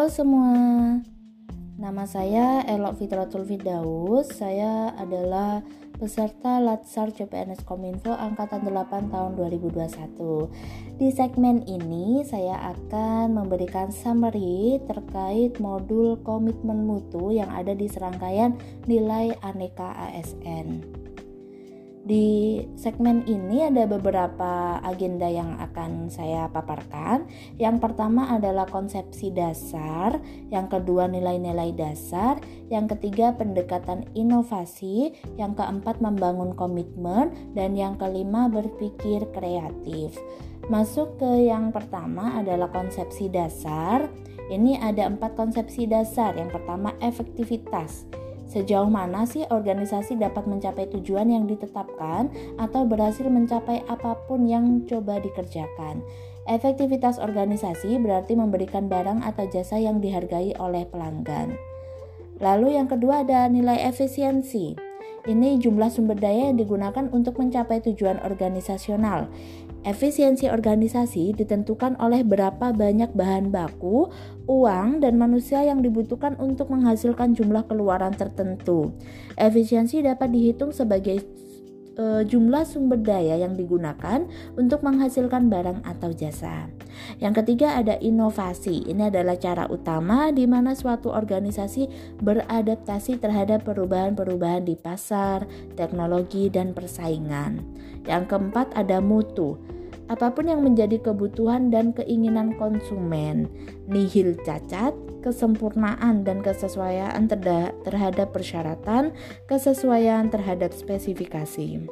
Halo semua, nama saya Elok Fitratul Fidaus. Saya adalah peserta Latsar CPNS Kominfo Angkatan 8 tahun 2021. Di segmen ini saya akan memberikan summary terkait modul komitmen mutu yang ada di serangkaian nilai aneka ASN. Di segmen ini ada beberapa agenda yang akan saya paparkan. Yang pertama adalah konsepsi dasar, yang kedua nilai-nilai dasar, yang ketiga pendekatan inovasi, yang keempat membangun komitmen, dan yang kelima berpikir kreatif. Masuk ke yang pertama adalah konsepsi dasar. Ini ada empat konsepsi dasar. Yang pertama efektivitas. Sejauh mana sih organisasi dapat mencapai tujuan yang ditetapkan atau berhasil mencapai apa pun yang coba dikerjakan? Efektivitas organisasi berarti memberikan barang atau jasa yang dihargai oleh pelanggan. Lalu yang kedua ada nilai efisiensi. Ini jumlah sumber daya yang digunakan untuk mencapai tujuan organisasional. Efisiensi organisasi ditentukan oleh berapa banyak bahan baku, uang, dan manusia yang dibutuhkan untuk menghasilkan jumlah keluaran tertentu. Efisiensi dapat dihitung sebagai e, jumlah sumber daya yang digunakan untuk menghasilkan barang atau jasa. Yang ketiga ada inovasi. Ini adalah cara utama di mana suatu organisasi beradaptasi terhadap perubahan-perubahan di pasar, teknologi, dan persaingan. Yang keempat ada mutu apa pun yang menjadi kebutuhan dan keinginan konsumen, nihil cacat, kesempurnaan dan kesesuaian terhadap persyaratan, kesesuaian terhadap spesifikasi.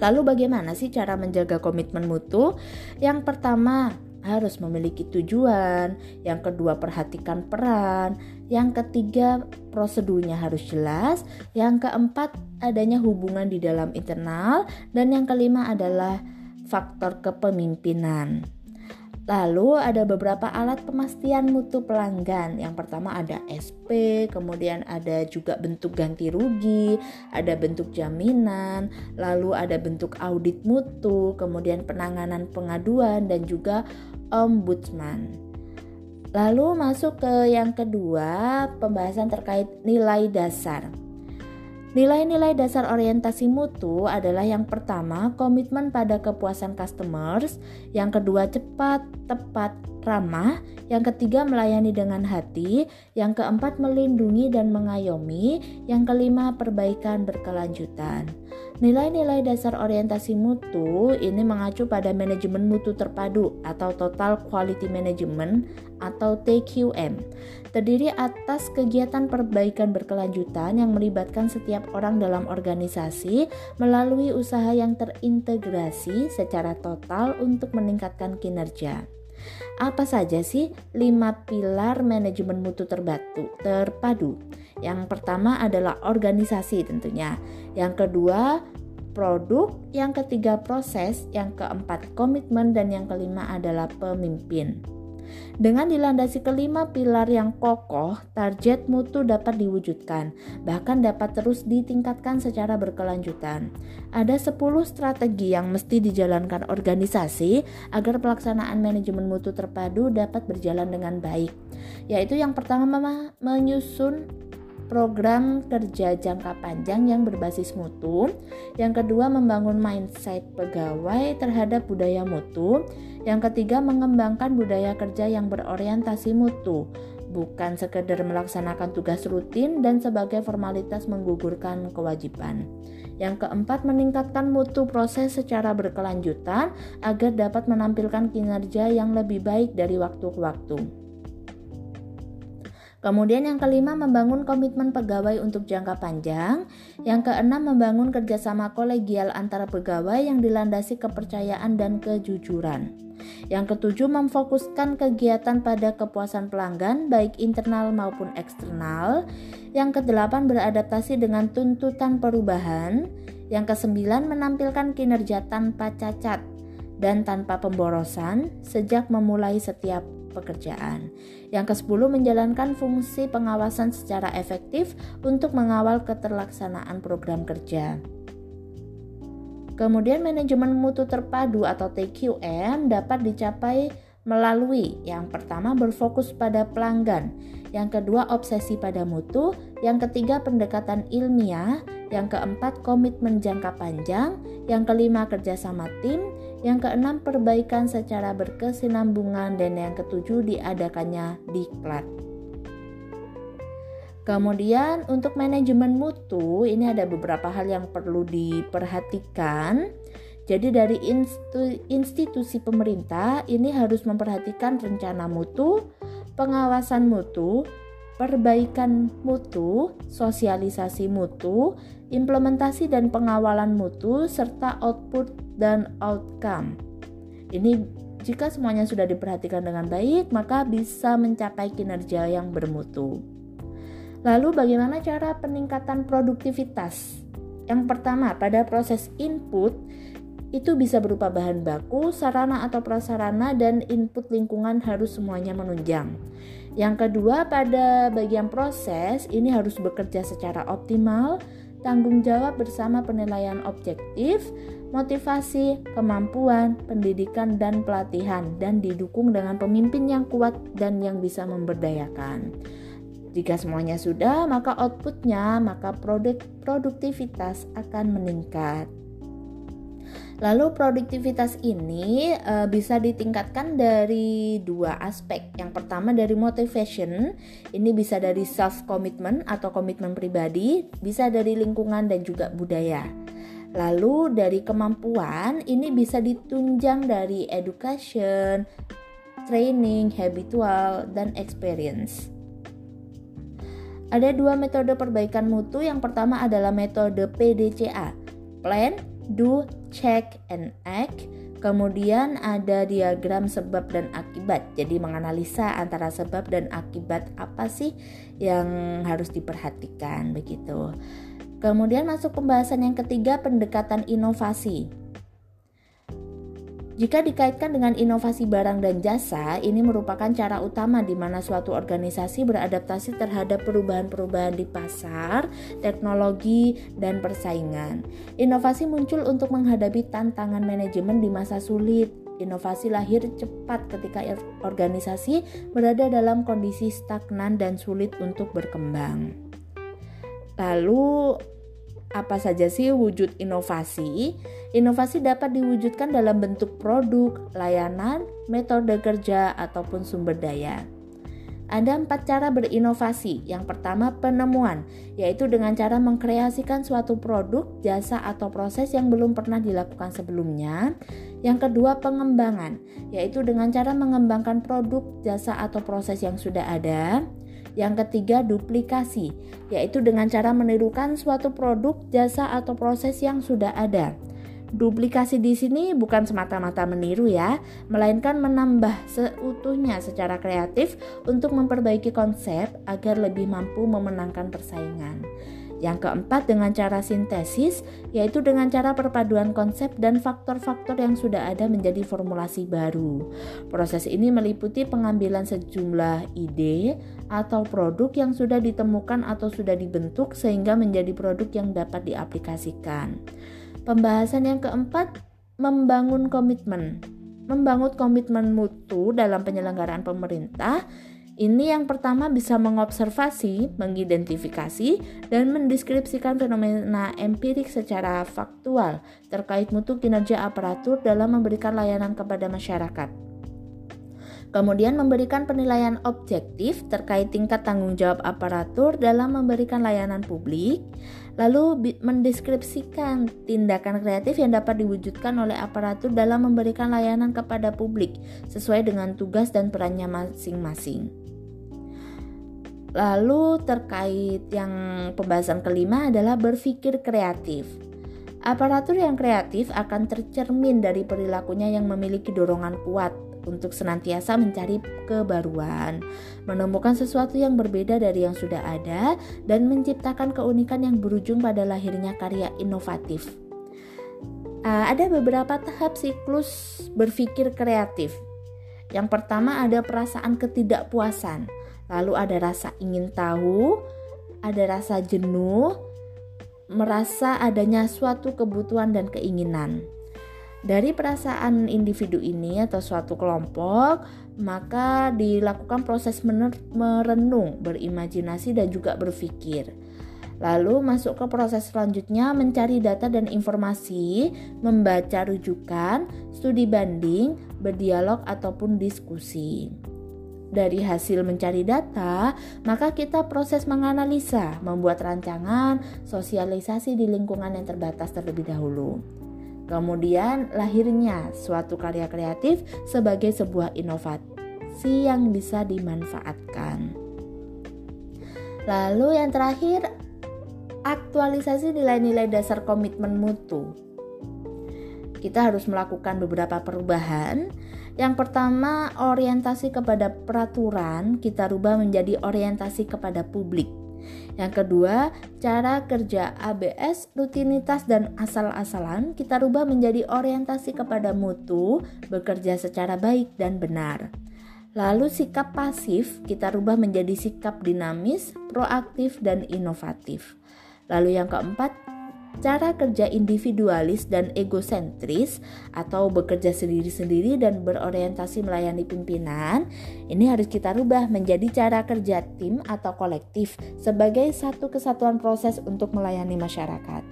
Lalu bagaimana sih cara menjaga komitmen mutu? Yang pertama, harus memiliki tujuan, yang kedua perhatikan peran, yang ketiga prosedurnya harus jelas, yang keempat adanya hubungan di dalam internal, dan yang kelima adalah faktor kepemimpinan. Lalu ada beberapa alat pemastian mutu pelanggan. Yang pertama ada SP, kemudian ada juga bentuk ganti rugi, ada bentuk jaminan, lalu ada bentuk audit mutu, kemudian penanganan pengaduan dan juga ombudsman. Lalu masuk ke yang kedua, pembahasan terkait nilai dasar. Nilai-nilai dasar orientasi mutu adalah yang pertama, komitmen pada kepuasan customers, yang kedua cepat, tepat, ramah, yang ketiga melayani dengan hati, yang keempat melindungi dan mengayomi, yang kelima perbaikan berkelanjutan. Nilai-nilai dasar orientasi mutu ini mengacu pada manajemen mutu terpadu atau Total Quality Management atau TQM. Terdiri atas kegiatan perbaikan berkelanjutan yang melibatkan setiap orang dalam organisasi melalui usaha yang terintegrasi secara total untuk meningkatkan kinerja. Apa saja sih lima pilar manajemen mutu terbatu, terpadu? Yang pertama adalah organisasi tentunya. Yang kedua produk, yang ketiga proses, yang keempat komitmen dan yang kelima adalah pemimpin. Dengan dilandasi kelima pilar yang kokoh, target mutu dapat diwujudkan, bahkan dapat terus ditingkatkan secara berkelanjutan. Ada 10 strategi yang mesti dijalankan organisasi agar pelaksanaan manajemen mutu terpadu dapat berjalan dengan baik. Yaitu yang pertama menyusun program kerja jangka panjang yang berbasis mutu. Yang kedua, membangun mindset pegawai terhadap budaya mutu. Yang ketiga, mengembangkan budaya kerja yang berorientasi mutu, bukan sekedar melaksanakan tugas rutin dan sebagai formalitas menggugurkan kewajiban. Yang keempat, meningkatkan mutu proses secara berkelanjutan agar dapat menampilkan kinerja yang lebih baik dari waktu ke waktu. Kemudian yang kelima membangun komitmen pegawai untuk jangka panjang. Yang keenam membangun kerjasama kolegial antara pegawai yang dilandasi kepercayaan dan kejujuran. Yang ketujuh memfokuskan kegiatan pada kepuasan pelanggan baik internal maupun eksternal. Yang kedelapan beradaptasi dengan tuntutan perubahan. Yang kesembilan menampilkan kinerja tanpa cacat dan tanpa pemborosan sejak memulai setiap pekerjaan. Yang ke-10 menjalankan fungsi pengawasan secara efektif untuk mengawal keterlaksanaan program kerja. Kemudian manajemen mutu terpadu atau TQM dapat dicapai melalui yang pertama berfokus pada pelanggan, yang kedua obsesi pada mutu, yang ketiga pendekatan ilmiah, yang keempat komitmen jangka panjang, yang kelima kerjasama tim, yang keenam perbaikan secara berkesinambungan, dan yang ketujuh diadakannya diklat. Kemudian untuk manajemen mutu ini ada beberapa hal yang perlu diperhatikan. Jadi dari institusi pemerintah ini harus memperhatikan rencana mutu, pengawasan mutu, perbaikan mutu, sosialisasi mutu, implementasi dan pengawalan mutu serta output dan outcome. Ini jika semuanya sudah diperhatikan dengan baik, maka bisa mencapai kinerja yang bermutu. Lalu bagaimana cara peningkatan produktivitas? Yang pertama, pada proses input itu bisa berupa bahan baku, sarana atau prasarana, dan input lingkungan harus semuanya menunjang. Yang kedua, pada bagian proses ini harus bekerja secara optimal, tanggung jawab bersama penilaian objektif, motivasi, kemampuan, pendidikan, dan pelatihan, dan didukung dengan pemimpin yang kuat dan yang bisa memberdayakan. Jika semuanya sudah, maka outputnya, maka produk produktivitas akan meningkat. Lalu produktivitas ini e, bisa ditingkatkan dari dua aspek. Yang pertama dari motivation, ini bisa dari self commitment atau komitmen pribadi, bisa dari lingkungan dan juga budaya. Lalu dari kemampuan, ini bisa ditunjang dari education, training, habitual, dan experience. Ada dua metode perbaikan mutu. Yang pertama adalah metode PDCA, Plan, Do, check and act. Kemudian ada diagram sebab dan akibat. Jadi menganalisa antara sebab dan akibat apa sih yang harus diperhatikan begitu. Kemudian masuk pembahasan yang ketiga pendekatan inovasi. Jika dikaitkan dengan inovasi barang dan jasa, ini merupakan cara utama di mana suatu organisasi beradaptasi terhadap perubahan-perubahan di pasar, teknologi, dan persaingan. Inovasi muncul untuk menghadapi tantangan manajemen di masa sulit. Inovasi lahir cepat ketika organisasi berada dalam kondisi stagnan dan sulit untuk berkembang. Lalu, apa saja sih wujud inovasi? Inovasi dapat diwujudkan dalam bentuk produk, layanan, metode kerja, ataupun sumber daya. Ada empat cara berinovasi. Yang pertama, penemuan, yaitu dengan cara mengkreasikan suatu produk, jasa, atau proses yang belum pernah dilakukan sebelumnya. Yang kedua, pengembangan, yaitu dengan cara mengembangkan produk, jasa, atau proses yang sudah ada. Yang ketiga, duplikasi, yaitu dengan cara menirukan suatu produk, jasa, atau proses yang sudah ada. Duplikasi di sini bukan semata-mata meniru ya, melainkan menambah seutuhnya secara kreatif untuk memperbaiki konsep agar lebih mampu memenangkan persaingan. Yang keempat dengan cara sintesis, yaitu dengan cara perpaduan konsep dan faktor-faktor yang sudah ada menjadi formulasi baru. Proses ini meliputi pengambilan sejumlah ide atau produk yang sudah ditemukan atau sudah dibentuk sehingga menjadi produk yang dapat diaplikasikan. Pembahasan yang keempat, membangun komitmen. Membangun komitmen mutu dalam penyelenggaraan pemerintah ini yang pertama bisa mengobservasi, mengidentifikasi, dan mendeskripsikan fenomena empirik secara faktual terkait mutu kinerja aparatur dalam memberikan layanan kepada masyarakat. Kemudian memberikan penilaian objektif terkait tingkat tanggung jawab aparatur dalam memberikan layanan publik, lalu mendeskripsikan tindakan kreatif yang dapat diwujudkan oleh aparatur dalam memberikan layanan kepada publik sesuai dengan tugas dan perannya masing-masing. Lalu terkait yang pembahasan kelima adalah berpikir kreatif. Aparatur yang kreatif akan tercermin dari perilakunya yang memiliki dorongan kuat untuk senantiasa mencari kebaruan, menemukan sesuatu yang berbeda dari yang sudah ada, dan menciptakan keunikan yang berujung pada lahirnya karya inovatif. Uh, ada beberapa tahap siklus berpikir kreatif. Yang pertama ada perasaan ketidakpuasan lalu ada rasa ingin tahu, ada rasa jenuh, merasa adanya suatu kebutuhan dan keinginan. Dari perasaan individu ini atau suatu kelompok, maka dilakukan proses merenung, berimajinasi dan juga berpikir. Lalu masuk ke proses selanjutnya mencari data dan informasi, membaca rujukan, studi banding, berdialog ataupun diskusi. Dari hasil mencari data, maka kita proses menganalisa, membuat rancangan, sosialisasi di lingkungan yang terbatas terlebih dahulu. Kemudian lahirnya suatu karya kreatif sebagai sebuah inovasi yang bisa dimanfaatkan. Lalu yang terakhir, aktualisasi nilai-nilai dasar komitmen mutu. Kita harus melakukan beberapa perubahan. Yang pertama, orientasi kepada peraturan kita rubah menjadi orientasi kepada publik. Yang kedua, cara kerja ABS, rutinitas dan asal-asalan kita rubah menjadi orientasi kepada mutu, bekerja secara baik dan benar. Lalu sikap pasif kita rubah menjadi sikap dinamis, proaktif dan inovatif. Lalu yang keempat, cara kerja individualis dan egosentris atau bekerja sendiri-sendiri dan berorientasi melayani pimpinan, ini harus kita rubah menjadi cara kerja tim atau kolektif sebagai satu kesatuan proses untuk melayani masyarakat.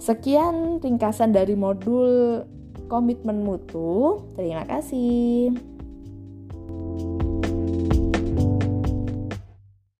Sekian ringkasan dari modul komitmen mutu. Terima kasih.